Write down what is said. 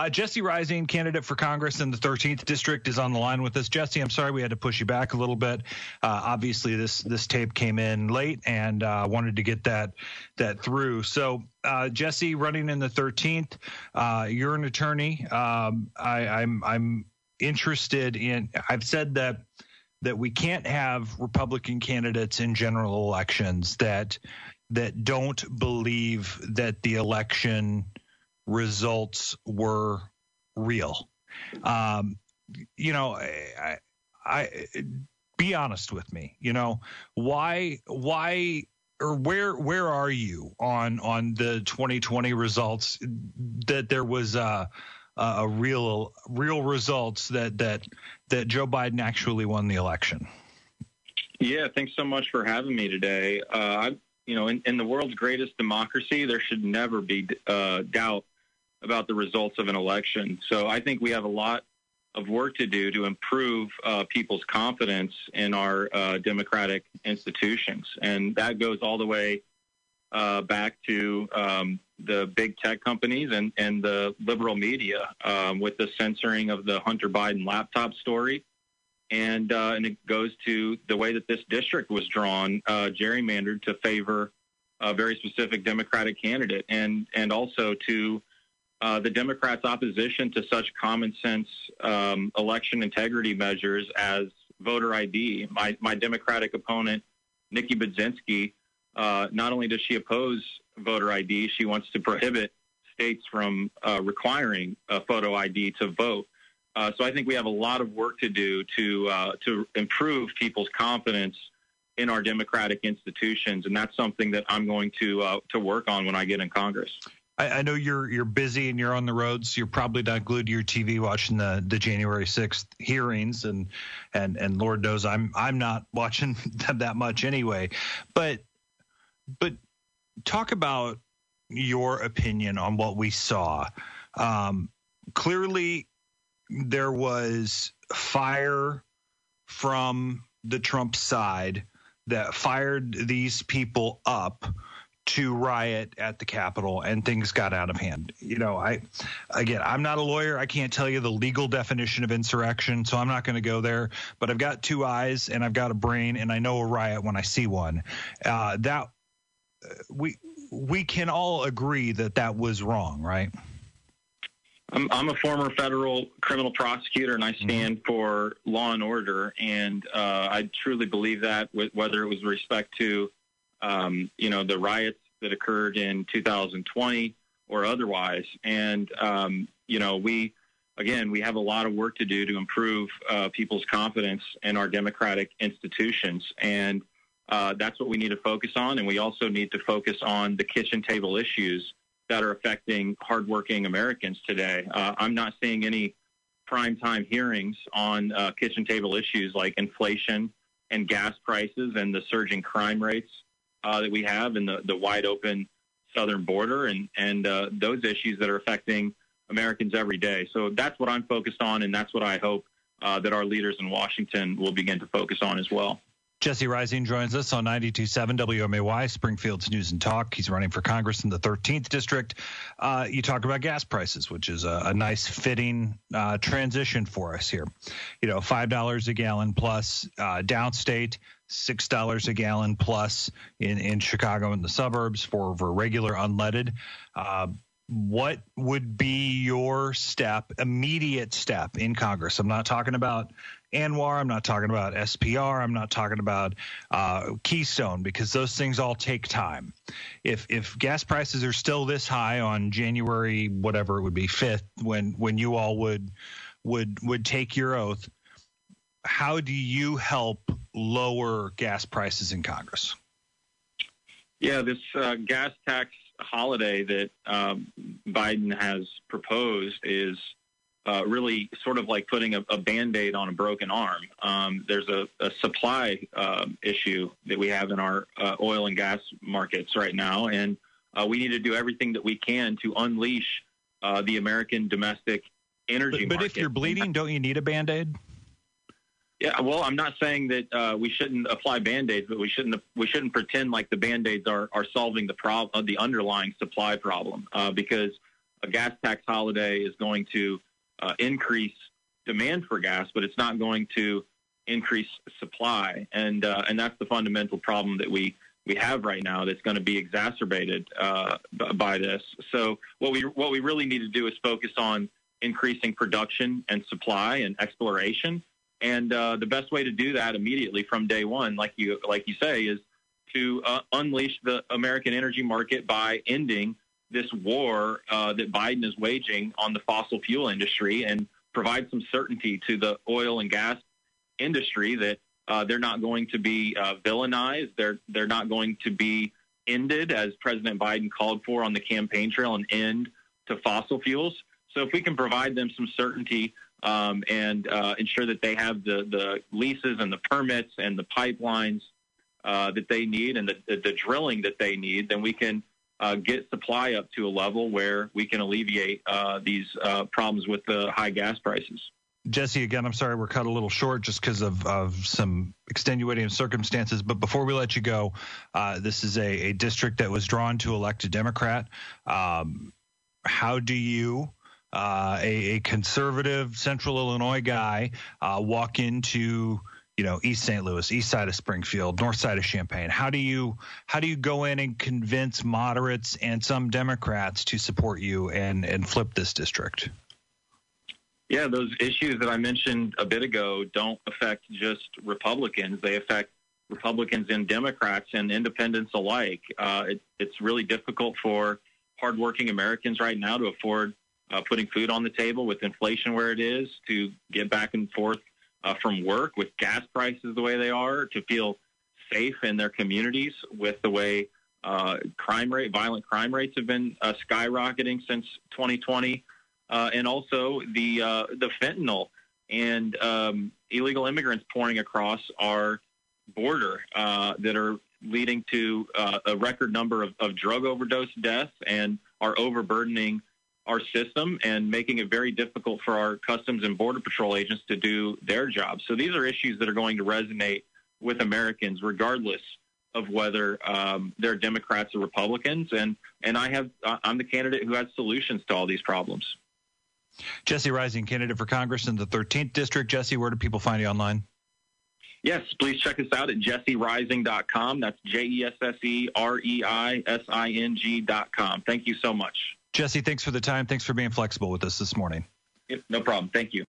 Uh, Jesse Reising, candidate for Congress in the 13th district, is on the line with us. Jesse, I'm sorry we had to push you back a little bit. Uh, obviously, this this tape came in late, and uh, wanted to get that that through. So, uh, Jesse, running in the 13th, uh, you're an attorney. Um, I, I'm I'm interested in. I've said that that we can't have Republican candidates in general elections that that don't believe that the election results were real. Um, you know, I, I, be honest with me. You know, why why or where where are you on on the 2020 results that there was a a real real results that that that Joe Biden actually won the election. Yeah, thanks so much for having me today. Uh, I, you know, in, in, the world's greatest democracy, there should never be uh, doubt about the results of an election. So I think we have a lot of work to do to improve uh, people's confidence in our uh, democratic institutions, and that goes all the way uh, back to um, the big tech companies and, and the liberal media um, with the censoring of the Hunter Biden laptop story. And, uh, and it goes to the way that this district was drawn, uh, gerrymandered to favor a very specific Democratic candidate, and, and also to uh, the Democrats' opposition to such common sense um, election integrity measures as voter ID. My, my Democratic opponent, Nikki Budzinski, uh, not only does she oppose voter ID, she wants to prohibit states from uh, requiring a photo ID to vote. Uh, so I think we have a lot of work to do to uh, to improve people's confidence in our democratic institutions, and that's something that I'm going to to work on when I get in Congress. I, know you're you're busy and you're on the road, so you're probably not glued to your TV watching the, the January 6th hearings, and and and Lord knows I'm I'm not watching them that much anyway. But but talk about your opinion on what we saw. Um, clearly, there was fire from the Trump side that fired these people up to riot at the Capitol and things got out of hand. You know, I again, I'm not a lawyer. I can't tell you the legal definition of insurrection, so I'm not going to go there. But I've got two eyes and I've got a brain, and I know a riot when I see one. Uh, that we we can all agree that that was wrong, right? I'm, I'm a former federal criminal prosecutor, and I mm-hmm. stand mm-hmm. for law and order. And uh, I truly believe that, whether it was respect to, um, you know, the riots that occurred in 2020 or otherwise. And um, you know, we again, we have a lot of work to do to improve uh, people's confidence in our democratic institutions. And uh, that's what we need to focus on. And we also need to focus on the kitchen table issues that are affecting hardworking Americans today. Uh, I'm not seeing any primetime hearings on uh, kitchen table issues like inflation and gas prices and the surging crime rates uh, that we have in the, the wide open southern border and, and uh, those issues that are affecting Americans every day. So that's what I'm focused on, and that's what I hope uh, that our leaders in Washington will begin to focus on as well. Jesse Reising joins us on 92.7 WMAY, Springfield's News and Talk. He's running for Congress in the 13th District. Uh, you talk about gas prices, which is a, a nice fitting uh, transition for us here. You know, $5 a gallon plus uh, downstate, $6 a gallon plus in, in Chicago and the suburbs for, for regular unleaded. Uh, what would be your step, immediate step in Congress? I'm not talking about ANWR. I'm not talking about SPR. I'm not talking about uh, Keystone because those things all take time. If if gas prices are still this high on January whatever it would be fifth when when you all would would would take your oath, how do you help lower gas prices in Congress? Yeah, this uh, gas tax holiday that um, Biden has proposed is uh, really sort of like putting a, a band-aid on a broken arm. Um, there's a, a supply uh, issue that we have in our uh, oil and gas markets right now, and uh, we need to do everything that we can to unleash uh, the American domestic energy but, but if you're bleeding, don't you need a band-aid? Yeah, well, I'm not saying that uh, we shouldn't apply band-aids, but we shouldn't we shouldn't pretend like the band-aids are, are solving the problem, the underlying supply problem, because a gas tax holiday is going to uh, increase demand for gas, but it's not going to increase supply, and uh, and that's the fundamental problem that we we have right now that's going to be exacerbated uh, by this. So what we what we really need to do is focus on increasing production and supply and exploration. And uh, the best way to do that immediately from day one, like you like you say, is to uh, unleash the American energy market by ending this war uh, that Biden is waging on the fossil fuel industry and provide some certainty to the oil and gas industry that uh, they're not going to be uh, villainized. They're they're not going to be ended as President Biden called for on the campaign trail, an end to fossil fuels. So if we can provide them some certainty um, and uh, ensure that they have the the leases and the permits and the pipelines uh, that they need and the, the, the drilling that they need, then we can uh, get supply up to a level where we can alleviate uh, these uh, problems with the high gas prices. Jesse, again, I'm sorry we're cut a little short just because of, of some extenuating circumstances. But before we let you go, uh, this is a, a, district that was drawn to elect a Democrat. Um, how do you, uh, a, a, conservative Central Illinois guy, uh, walk into you know East St. Louis, east side of Springfield, north side of Champaign. How do you how do you go in and convince moderates and some Democrats to support you and and flip this district? Yeah, those issues that I mentioned a bit ago don't affect just Republicans. They affect Republicans and Democrats and independents alike. Uh, it, it's really difficult for hardworking Americans right now to afford uh, putting food on the table with inflation where it is, to get back and forth uh, from work with gas prices the way they are, to feel safe in their communities with the way uh, crime rate, violent crime rates have been uh, skyrocketing since 2020, uh, and also the uh, the fentanyl and um, illegal immigrants pouring across our border uh, that are leading to a record number of, of drug overdose deaths and are overburdening our system and making it very difficult for our Customs and Border Patrol agents to do their job. So these are issues that are going to resonate with Americans, regardless of whether um, they're Democrats or Republicans. And and I have I'm the candidate who has solutions to all these problems. Jesse Reising, candidate for Congress in the 13th district. Jesse, where do people find you online? Yes, please check us out at jessereising.com. That's J E S S E R E I S I N G.com. Thank you so much. Jesse, thanks for the time. Thanks for being flexible with us this morning. no problem. Thank you.